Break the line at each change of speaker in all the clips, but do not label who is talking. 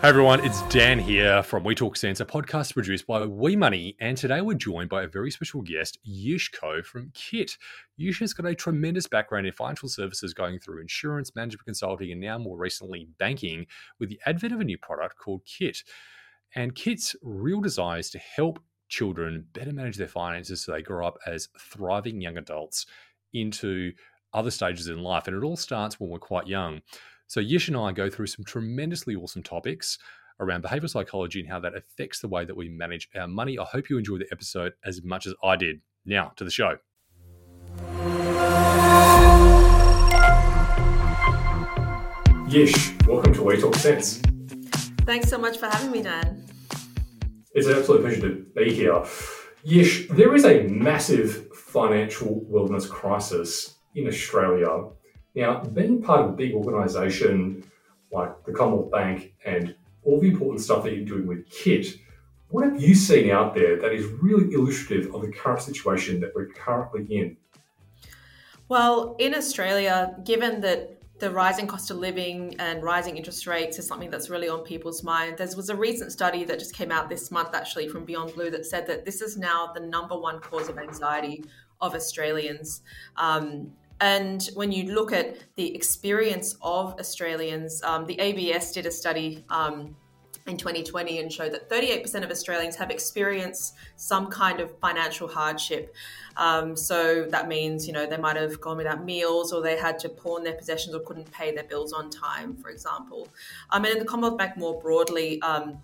Hey everyone, it's Dan here from We Talk Cents, a podcast produced by We Money, and today we're joined by a very special guest, Yish Ko from Kit. Yish has got a tremendous background in financial services, going through insurance, management consulting, and now more recently banking, with the advent of a new product called Kit. And Kit's real desire is to help children better manage their finances so they grow up as thriving young adults into other stages in life. And it all starts when we're quite young. So Yish and I go through some tremendously awesome topics around behavioral psychology and how that affects the way that we manage our money. I hope you enjoyed the episode as much as I did. Now to the show. Yish, welcome to We Talk Cents.
Thanks so much for having me, Dan.
It's an absolute pleasure to be here. Yish, there is a massive financial wellness crisis in Australia now, being part of a big organisation like the Commonwealth Bank and all the important stuff that you're doing with KIT, what have you seen out there that is really illustrative of the current situation that we're currently in?
Well, in Australia, given that the rising cost of living and rising interest rates is something that's really on people's mind. There was a recent study that just came out this month, actually, from Beyond Blue, that said that this is now the number one cause of anxiety of Australians. Um, and when you look at the experience of Australians, um, the ABS did a study um, in 2020 and showed that 38% of Australians have experienced some kind of financial hardship. Um, so that means, you know, they might have gone without meals or they had to pawn their possessions or couldn't pay their bills on time, for example. Um, and in the Commonwealth Bank more broadly, um,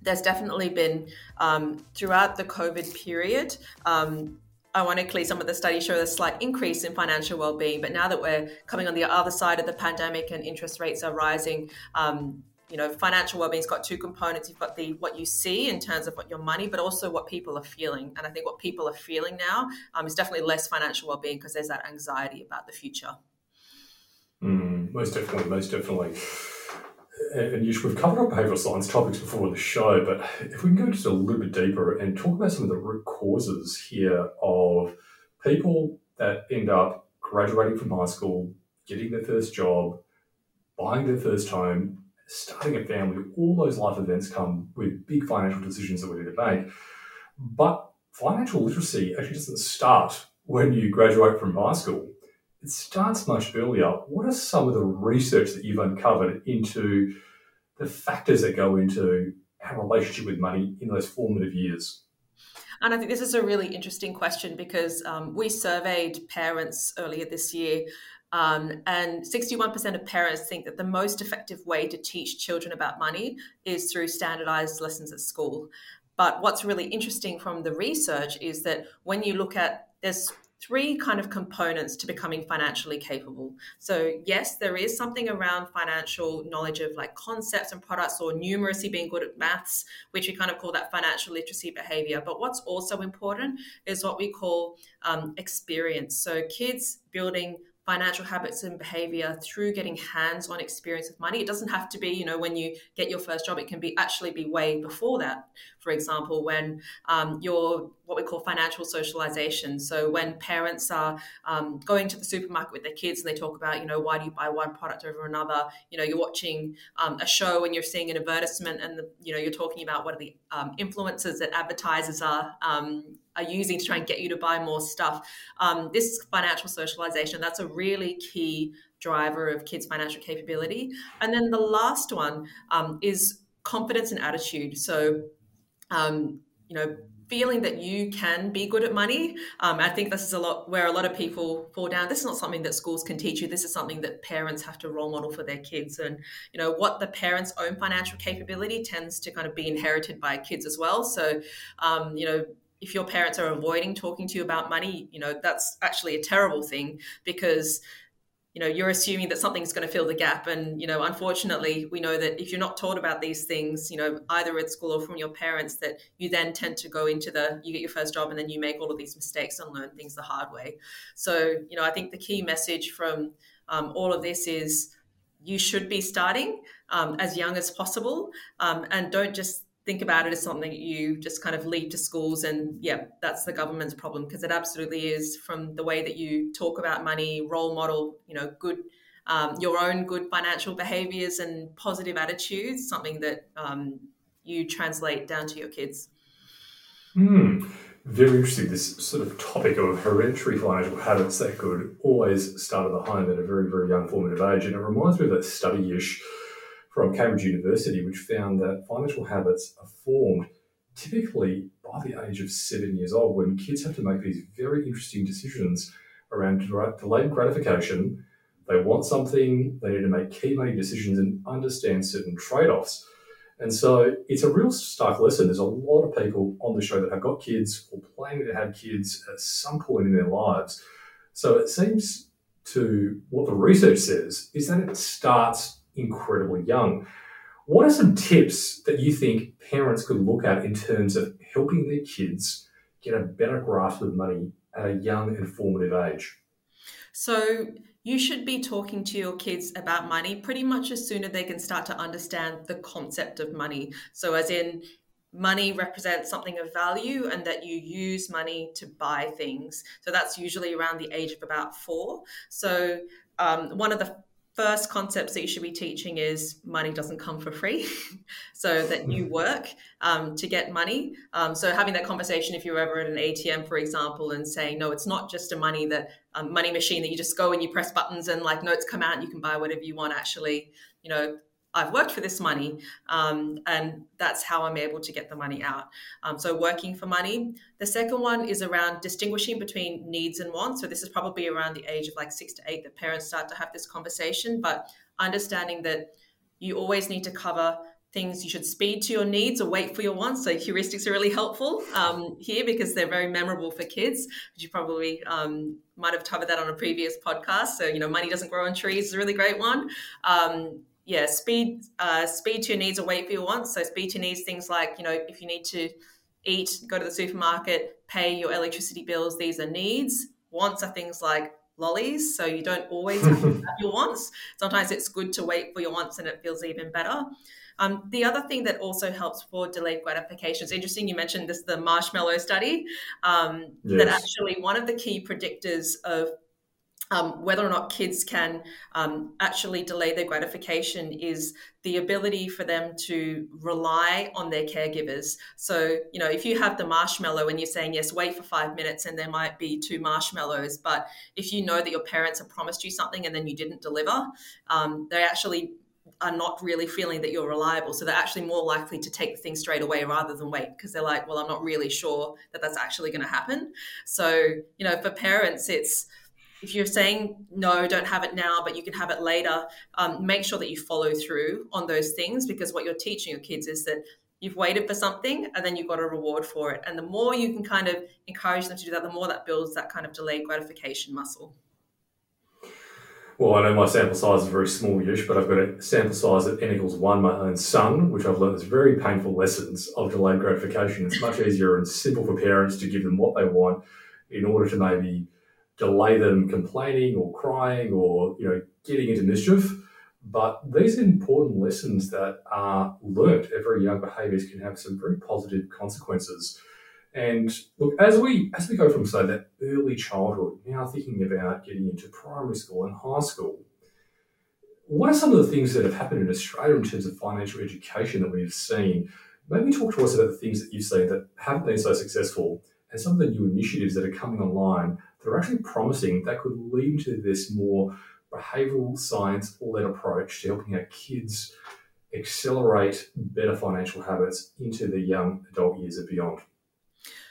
there's definitely been um, throughout the COVID period, um, ironically, some of the studies show a slight increase in financial well-being. But now that we're coming on the other side of the pandemic and interest rates are rising, um, you know, financial well-being's got two components. You've got the what you see in terms of what your money, but also what people are feeling. And I think what people are feeling now um, is definitely less financial well-being because there's that anxiety about the future.
Mm, most definitely, most definitely and we've covered up behavioural science topics before on the show, but if we can go just a little bit deeper and talk about some of the root causes here of people that end up graduating from high school, getting their first job, buying their first home, starting a family, all those life events come with big financial decisions that we need to make. But financial literacy actually doesn't start when you graduate from high school it starts much earlier. What are some of the research that you've uncovered into the factors that go into our relationship with money in those formative years?
And I think this is a really interesting question because um, we surveyed parents earlier this year, um, and 61% of parents think that the most effective way to teach children about money is through standardized lessons at school. But what's really interesting from the research is that when you look at there's three kind of components to becoming financially capable. So, yes, there is something around financial knowledge of like concepts and products or numeracy, being good at maths, which we kind of call that financial literacy behavior. But what's also important is what we call um, experience. So, kids building financial habits and behavior through getting hands-on experience with money. It doesn't have to be, you know, when you get your first job. It can be actually be way before that. For example, when um, you're what we call financial socialization. So when parents are um, going to the supermarket with their kids and they talk about, you know, why do you buy one product over another? You know, you're watching um, a show and you're seeing an advertisement and the, you know you're talking about what are the um, influences that advertisers are um, are using to try and get you to buy more stuff. Um, this financial socialization that's a really key driver of kids' financial capability. And then the last one um, is confidence and attitude. So, um, you know, feeling that you can be good at money. Um, I think this is a lot where a lot of people fall down. This is not something that schools can teach you. This is something that parents have to role model for their kids. And you know what the parents' own financial capability tends to kind of be inherited by kids as well. So um, you know if your parents are avoiding talking to you about money, you know that's actually a terrible thing because you know you're assuming that something's going to fill the gap. And you know unfortunately we know that if you're not taught about these things you know either at school or from your parents that you then tend to go into the you get your first job and then you make all of these mistakes and learn things the hard way. So you know i think the key message from um, all of this is you should be starting um, as young as possible. Um, and don't just think about it as something you just kind of lead to schools and yeah that's the government's problem because it absolutely is from the way that you talk about money role model you know good um, your own good financial behaviors and positive attitudes, something that um, you translate down to your kids.
Hmm. Very interesting. This sort of topic of hereditary financial habits that could always start at the home at a very, very young formative age. And it reminds me of that study ish from Cambridge University, which found that financial habits are formed typically by the age of seven years old when kids have to make these very interesting decisions around delayed gratification. They want something, they need to make key money decisions and understand certain trade offs. And so it's a real stark lesson. There's a lot of people on the show that have got kids or planning to have kids at some point in their lives. So it seems to what the research says is that it starts incredibly young. What are some tips that you think parents could look at in terms of helping their kids get a better grasp of money at a young and formative age?
So, you should be talking to your kids about money pretty much as soon as they can start to understand the concept of money. So, as in, money represents something of value and that you use money to buy things. So, that's usually around the age of about four. So, um, one of the first concepts that you should be teaching is money doesn't come for free so that you hmm. work um, to get money um, so having that conversation if you're ever at an atm for example and saying no it's not just a money that um, money machine that you just go and you press buttons and like notes come out and you can buy whatever you want actually you know I've worked for this money, um, and that's how I'm able to get the money out. Um, so, working for money. The second one is around distinguishing between needs and wants. So, this is probably around the age of like six to eight that parents start to have this conversation, but understanding that you always need to cover things you should speed to your needs or wait for your wants. So heuristics are really helpful um, here because they're very memorable for kids. Which you probably um, might have covered that on a previous podcast. So you know, money doesn't grow on trees is a really great one. Um, yeah, speed uh, speed to your needs or wait for your wants. So speed to needs things like you know if you need to eat, go to the supermarket, pay your electricity bills. These are needs. Wants are things like lollies. So you don't always have your wants. Sometimes it's good to wait for your wants, and it feels even better. Um, the other thing that also helps for delayed gratification is interesting. You mentioned this the marshmallow study. Um, yes. That actually one of the key predictors of um, whether or not kids can um, actually delay their gratification is the ability for them to rely on their caregivers. So, you know, if you have the marshmallow and you're saying, yes, wait for five minutes and there might be two marshmallows, but if you know that your parents have promised you something and then you didn't deliver, um, they actually are not really feeling that you're reliable. So they're actually more likely to take the thing straight away rather than wait because they're like, well, I'm not really sure that that's actually going to happen. So, you know, for parents, it's, if you're saying no, don't have it now, but you can have it later, um, make sure that you follow through on those things because what you're teaching your kids is that you've waited for something and then you've got a reward for it. And the more you can kind of encourage them to do that, the more that builds that kind of delayed gratification muscle.
Well, I know my sample size is very small, Yush, but I've got a sample size of n equals one, my own son, which I've learned is very painful lessons of delayed gratification. It's much easier and simple for parents to give them what they want in order to maybe delay them complaining or crying or you know getting into mischief. But these important lessons that are learnt at very young behaviours can have some very positive consequences. And look, as we as we go from say that early childhood, now thinking about getting into primary school and high school, what are some of the things that have happened in Australia in terms of financial education that we've seen? Maybe talk to us about the things that you've seen that haven't been so successful and some of the new initiatives that are coming online that are actually promising that could lead to this more behavioral science led approach to helping our kids accelerate better financial habits into the young adult years and beyond.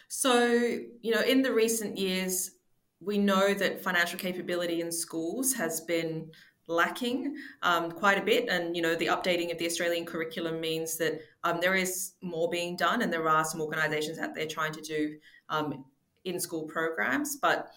So, you know, in the recent years, we know that financial capability in schools has been lacking um, quite a bit. And, you know, the updating of the Australian curriculum means that um, there is more being done and there are some organisations out there trying to do um, in school programs. But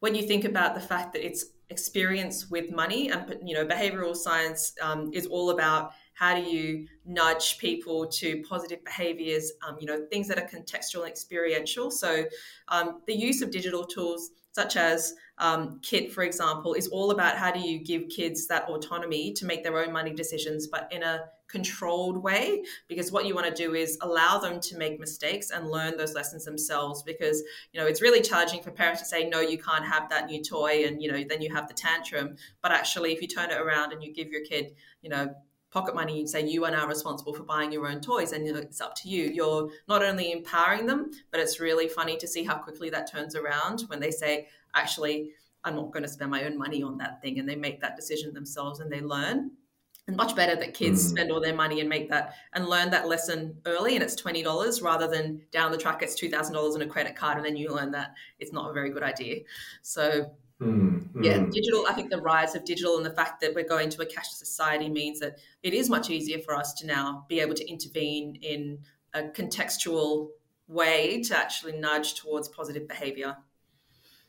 when you think about the fact that it's experience with money and you know behavioral science um, is all about how do you nudge people to positive behaviors um, you know things that are contextual and experiential so um, the use of digital tools such as um, kit for example is all about how do you give kids that autonomy to make their own money decisions but in a controlled way because what you want to do is allow them to make mistakes and learn those lessons themselves because you know it's really challenging for parents to say no you can't have that new toy and you know then you have the tantrum. But actually if you turn it around and you give your kid you know pocket money and say you are now responsible for buying your own toys and it's up to you. You're not only empowering them but it's really funny to see how quickly that turns around when they say actually i'm not going to spend my own money on that thing and they make that decision themselves and they learn and much better that kids mm. spend all their money and make that and learn that lesson early and it's $20 rather than down the track it's $2000 on a credit card and then you learn that it's not a very good idea so mm, yeah mm. digital i think the rise of digital and the fact that we're going to a cashless society means that it is much easier for us to now be able to intervene in a contextual way to actually nudge towards positive behavior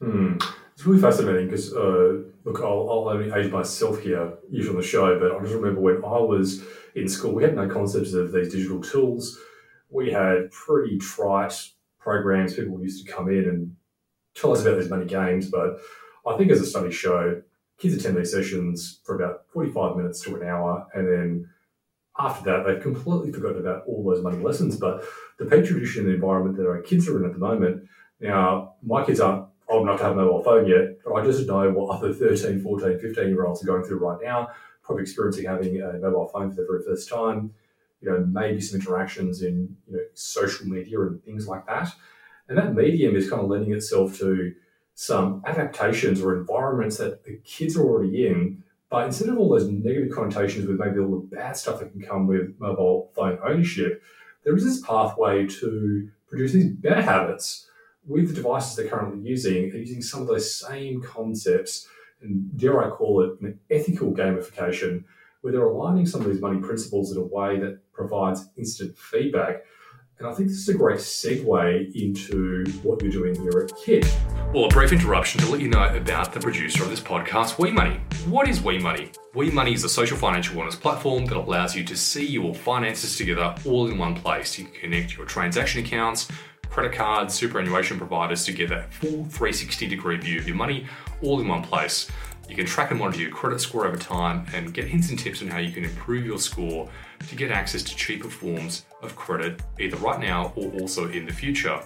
mm. It's really fascinating because, uh, look, I'll, I'll, only age myself here, usually on the show, but I just remember when I was in school, we had no concepts of these digital tools. We had pretty trite programs. People used to come in and tell us about these money games, but I think as the studies show, kids attend these sessions for about 45 minutes to an hour, and then after that, they've completely forgotten about all those money lessons. But the petri dish and the environment that our kids are in at the moment, now, my kids aren't old enough to have a mobile phone yet, but I just know what other 13, 14, 15 year olds are going through right now, probably experiencing having a mobile phone for the very first time, you know, maybe some interactions in you know, social media and things like that. And that medium is kind of lending itself to some adaptations or environments that the kids are already in. But instead of all those negative connotations with maybe all the bad stuff that can come with mobile phone ownership, there is this pathway to produce these better habits with the devices they're currently using, they're using some of those same concepts, and dare I call it an ethical gamification, where they're aligning some of these money principles in a way that provides instant feedback. And I think this is a great segue into what you're doing here at Kit.
Well, a brief interruption to let you know about the producer of this podcast, WeMoney. What is WeMoney? WeMoney is a social financial wellness platform that allows you to see your finances together all in one place. You can connect your transaction accounts, credit cards, superannuation providers to get that full 360 degree view of your money all in one place. You can track and monitor your credit score over time and get hints and tips on how you can improve your score to get access to cheaper forms of credit either right now or also in the future.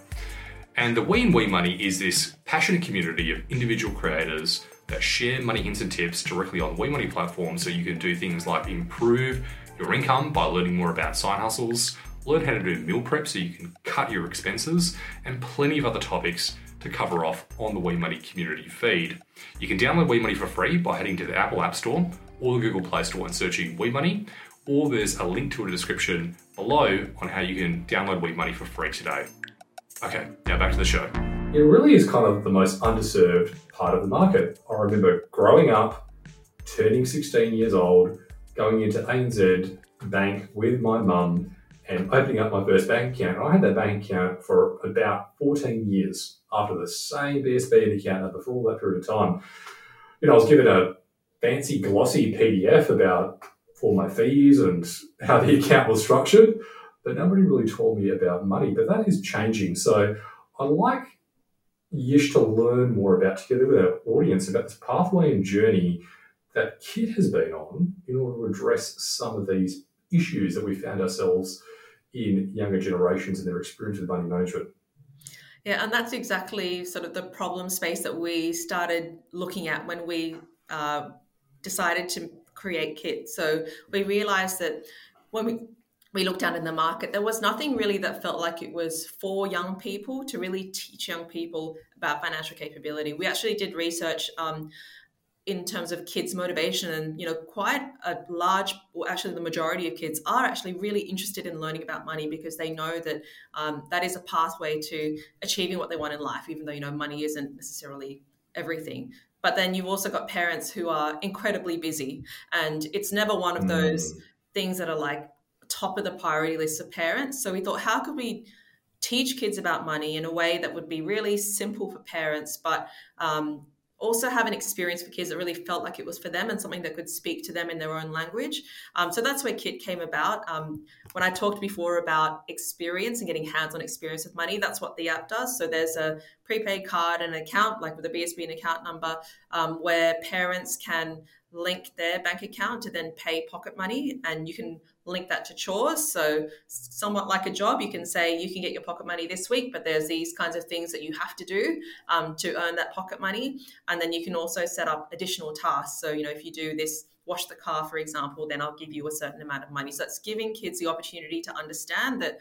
And the We and We Money is this passionate community of individual creators that share money hints and tips directly on the We Money platform so you can do things like improve your income by learning more about side hustles, learn how to do meal prep so you can cut your expenses, and plenty of other topics to cover off on the WeMoney community feed. You can download WeMoney for free by heading to the Apple App Store or the Google Play Store and searching WeMoney, or there's a link to a description below on how you can download WeMoney for free today. Okay, now back to the show.
It really is kind of the most underserved part of the market. I remember growing up, turning 16 years old, going into ANZ Bank with my mum and opening up my first bank account. I had that bank account for about 14 years after the same BSB account for all that period of time. You know, I was given a fancy glossy PDF about all my fees and how the account was structured, but nobody really told me about money. But that is changing. So I like Yish to learn more about together with our audience about this pathway and journey that Kit has been on in order to address some of these issues that we found ourselves in younger generations and their experience with money management.
Yeah, and that's exactly sort of the problem space that we started looking at when we uh, decided to create Kit. So we realized that when we we looked out in the market, there was nothing really that felt like it was for young people to really teach young people about financial capability. We actually did research um, in terms of kids motivation and you know quite a large or actually the majority of kids are actually really interested in learning about money because they know that um, that is a pathway to achieving what they want in life even though you know money isn't necessarily everything but then you've also got parents who are incredibly busy and it's never one of those mm. things that are like top of the priority list of parents so we thought how could we teach kids about money in a way that would be really simple for parents but um, also have an experience for kids that really felt like it was for them and something that could speak to them in their own language. Um, so that's where Kit came about. Um, when I talked before about experience and getting hands on experience with money, that's what the app does. So there's a prepaid card and an account, like with a BSB and account number, um, where parents can link their bank account to then pay pocket money and you can link that to chores. So, somewhat like a job, you can say you can get your pocket money this week, but there's these kinds of things that you have to do um, to earn that pocket money. And then you can also set up additional tasks. So, you know, if you do this wash the car, for example, then I'll give you a certain amount of money. So it's giving kids the opportunity to understand that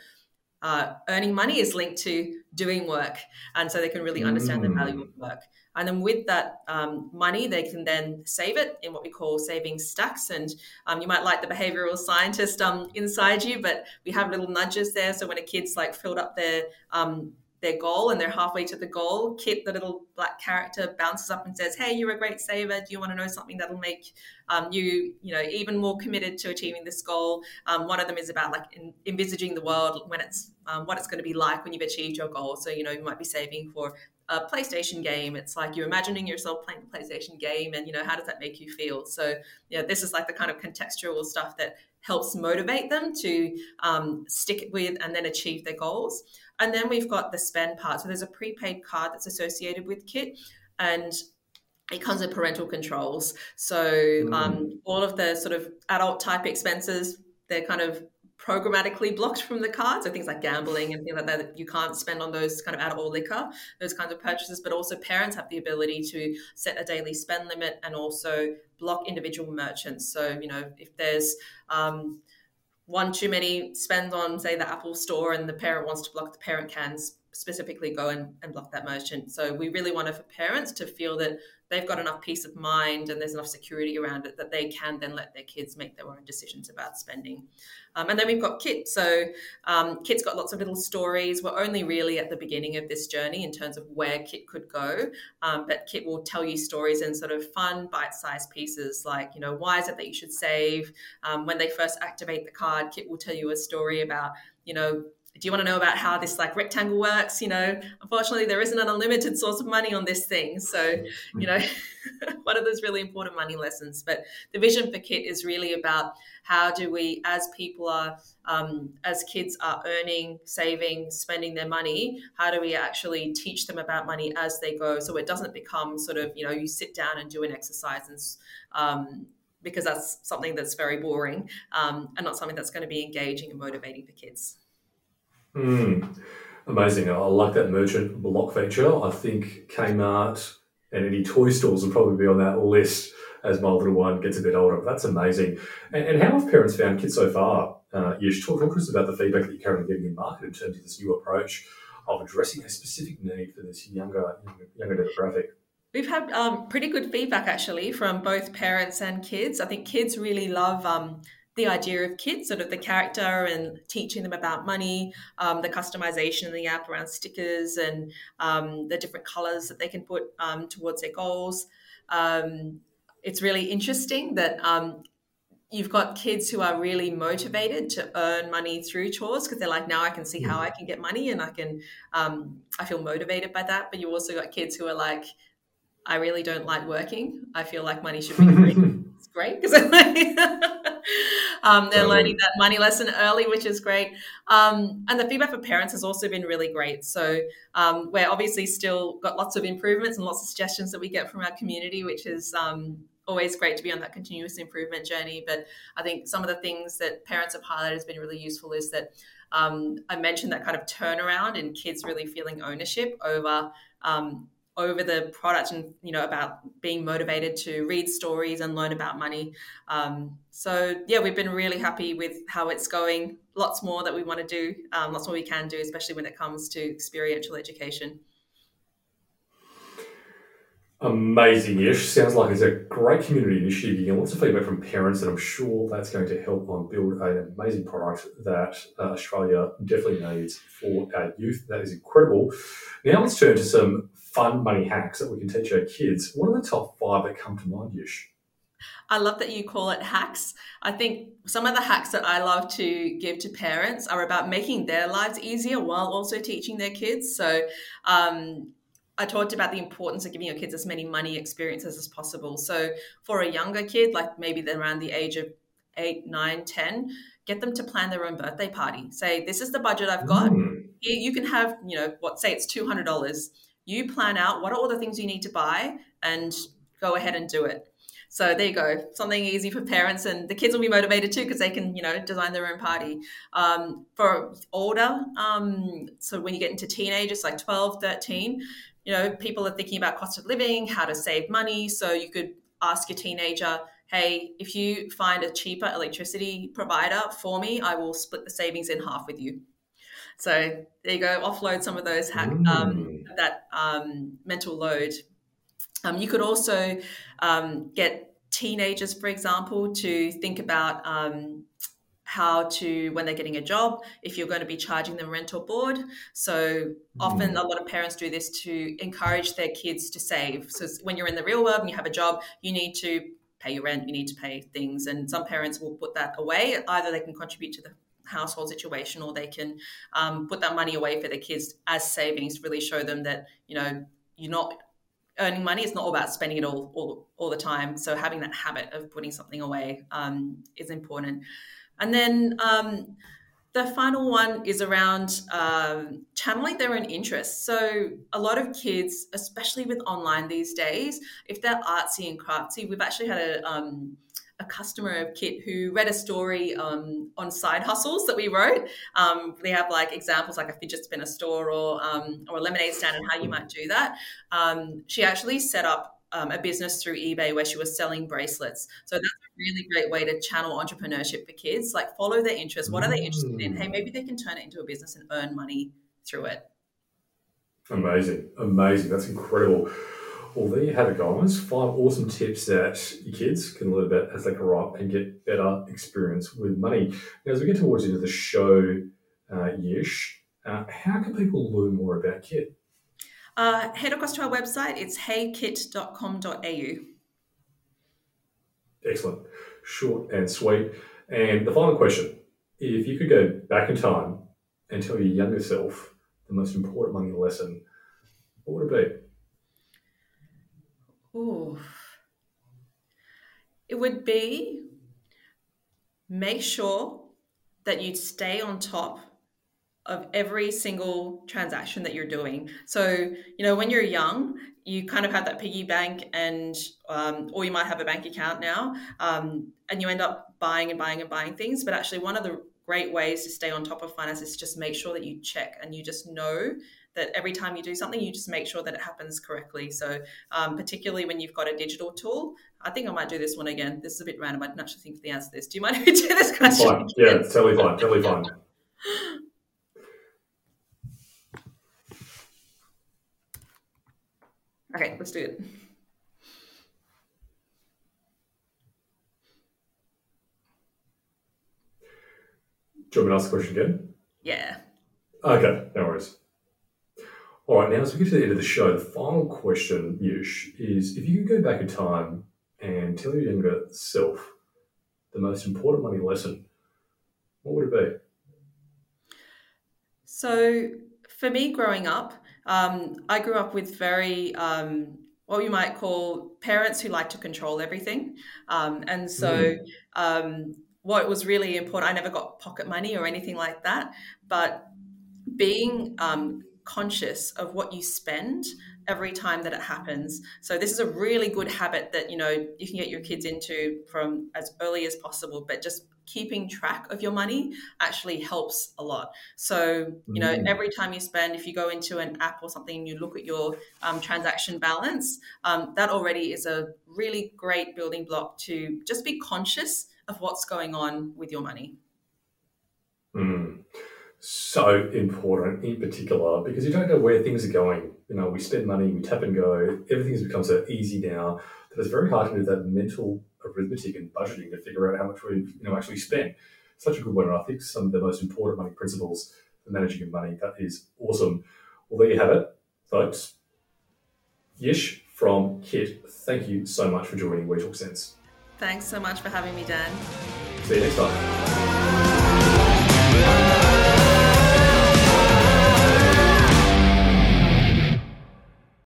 uh, earning money is linked to doing work. And so they can really understand mm. the value of work. And then with that um, money, they can then save it in what we call saving stacks. And um, you might like the behavioral scientist um, inside you, but we have little nudges there. So when a kid's like filled up their um, their goal and they're halfway to the goal, Kit, the little black character, bounces up and says, "Hey, you're a great saver. Do you want to know something that'll make um, you, you know, even more committed to achieving this goal?" Um, one of them is about like in, envisaging the world when it's um, what it's going to be like when you've achieved your goal. So you know, you might be saving for a PlayStation game. It's like you're imagining yourself playing a PlayStation game, and you know, how does that make you feel? So yeah, this is like the kind of contextual stuff that helps motivate them to um, stick with and then achieve their goals. And then we've got the spend part. So there's a prepaid card that's associated with Kit, and it comes with parental controls. So mm. um, all of the sort of adult type expenses, they're kind of programmatically blocked from the card. So things like gambling and things like that, you can't spend on those kind of alcohol liquor, those kinds of purchases. But also parents have the ability to set a daily spend limit and also block individual merchants. So, you know, if there's um, one too many spend on, say, the Apple store and the parent wants to block, the parent can specifically go and, and block that merchant. So we really want for parents to feel that they've got enough peace of mind and there's enough security around it that they can then let their kids make their own decisions about spending. Um, and then we've got Kit. So um, Kit's got lots of little stories. We're only really at the beginning of this journey in terms of where Kit could go. Um, but Kit will tell you stories in sort of fun, bite-sized pieces, like you know, why is it that you should save? Um, when they first activate the card, Kit will tell you a story about you know do you want to know about how this like rectangle works you know? Unfortunately there isn't an unlimited source of money on this thing so you know one of those really important money lessons. But the vision for kit is really about how do we as people are um, as kids are earning saving spending their money how do we actually teach them about money as they go so it doesn't become sort of you know you sit down and do an exercise and um, because that's something that's very boring um, and not something that's going to be engaging and motivating for kids
Mm, amazing. I like that merchant block feature. I think Kmart and any toy stores will probably be on that list as my little one gets a bit older. But That's amazing. And, and how have parents found kids so far? Uh, Yish, talk, talk to us about the feedback that you're currently getting in market in terms of this new approach of addressing a specific need for this younger younger demographic.
We've had um, pretty good feedback actually from both parents and kids. I think kids really love um, the idea of kids, sort of the character and teaching them about money, um, the customization in the app around stickers and um, the different colors that they can put um, towards their goals. Um, it's really interesting that um, you've got kids who are really motivated to earn money through chores because they're like, now I can see how I can get money and I can, um, I feel motivated by that. But you also got kids who are like, I really don't like working. I feel like money should be free. it's great because um, they're learning that money lesson early, which is great. Um, and the feedback for parents has also been really great. So um, we're obviously still got lots of improvements and lots of suggestions that we get from our community, which is um, always great to be on that continuous improvement journey. But I think some of the things that parents have highlighted has been really useful is that um, I mentioned that kind of turnaround and kids really feeling ownership over um, over the product and you know about being motivated to read stories and learn about money. Um, so yeah we've been really happy with how it's going. Lots more that we want to do um, lots more we can do especially when it comes to experiential education
Amazing ish. Sounds like it's a great community initiative. You get lots of feedback from parents, and I'm sure that's going to help on build an amazing product that uh, Australia definitely needs for our youth. That is incredible. Now let's turn to some fun money hacks that we can teach our kids. What are the top five that come to mind, Yish?
I love that you call it hacks. I think some of the hacks that I love to give to parents are about making their lives easier while also teaching their kids. So, um, I talked about the importance of giving your kids as many money experiences as possible. So, for a younger kid, like maybe they're around the age of eight, nine, 10, get them to plan their own birthday party. Say, this is the budget I've got. Mm. You can have, you know, what, say it's $200 you plan out what are all the things you need to buy and go ahead and do it. So there you go, something easy for parents, and the kids will be motivated too because they can, you know, design their own party. Um, for older, um, so when you get into teenagers, like 12, 13, you know, people are thinking about cost of living, how to save money. So you could ask your teenager, hey, if you find a cheaper electricity provider for me, I will split the savings in half with you. So there you go, offload some of those hack, um, mm. that um, mental load. Um, you could also um, get teenagers, for example, to think about um, how to when they're getting a job if you're going to be charging them rent or board. So often mm. a lot of parents do this to encourage their kids to save. So when you're in the real world and you have a job you need to pay your rent you need to pay things. And some parents will put that away. Either they can contribute to the household situation or they can um, put that money away for their kids as savings to really show them that you know you're not earning money it's not all about spending it all all, all the time. So having that habit of putting something away um, is important and then um, the final one is around um, channeling their own interests. So, a lot of kids, especially with online these days, if they're artsy and crafty, we've actually had a um, a customer of Kit who read a story um, on side hustles that we wrote. Um, they have like examples like a fidget spinner store or um, or a lemonade stand and how you might do that. Um, she actually set up um, a business through eBay where she was selling bracelets. So that's a really great way to channel entrepreneurship for kids. Like follow their interests. What are they interested in? Hey, mm. maybe they can turn it into a business and earn money through it.
Amazing, amazing. That's incredible. Well, there you have it, guys. Five awesome tips that your kids can learn about as they grow up and get better experience with money. Now, as we get towards the end of the show, uh, Yish, uh, how can people learn more about Kit?
Uh, head across to our website. It's heykit.com.au.
Excellent. Short and sweet. And the final question if you could go back in time and tell your younger self the most important money lesson, what would it
be? Ooh. It would be make sure that you stay on top of every single transaction that you're doing. So, you know, when you're young, you kind of have that piggy bank, and um, or you might have a bank account now, um, and you end up buying and buying and buying things. But actually, one of the great ways to stay on top of finance is just make sure that you check and you just know that every time you do something, you just make sure that it happens correctly. So, um, particularly when you've got a digital tool, I think I might do this one again. This is a bit random. I didn't actually think of the answer to this. Do you mind if we do this question?
Fine. Yeah, totally fine. Totally fine.
Okay, let's do it.
Do you want me to ask the question again?
Yeah.
Okay, no worries. All right, now as we get to the end of the show, the final question, Yush, is if you could go back in time and tell your younger self the most important money lesson, what would it be?
So, for me growing up, um, I grew up with very um, what you might call parents who like to control everything, um, and so. Mm. what was really important, I never got pocket money or anything like that, but being um, conscious of what you spend every time that it happens. So this is a really good habit that you know you can get your kids into from as early as possible, but just keeping track of your money actually helps a lot. So, you know, mm. every time you spend, if you go into an app or something and you look at your um, transaction balance, um, that already is a really great building block to just be conscious of what's going on with your money.
Mm. So important in particular because you don't know where things are going. You know, we spend money, we tap and go, everything has become so easy now that it's very hard to do that mental arithmetic and budgeting to figure out how much we you know actually spend. Such a good one, and I think some of the most important money principles for managing your money. That is awesome. Well, there you have it, folks. Yish from Kit, thank you so much for joining We Talk Cents.
Thanks so much for having me, Dan.
See you next time.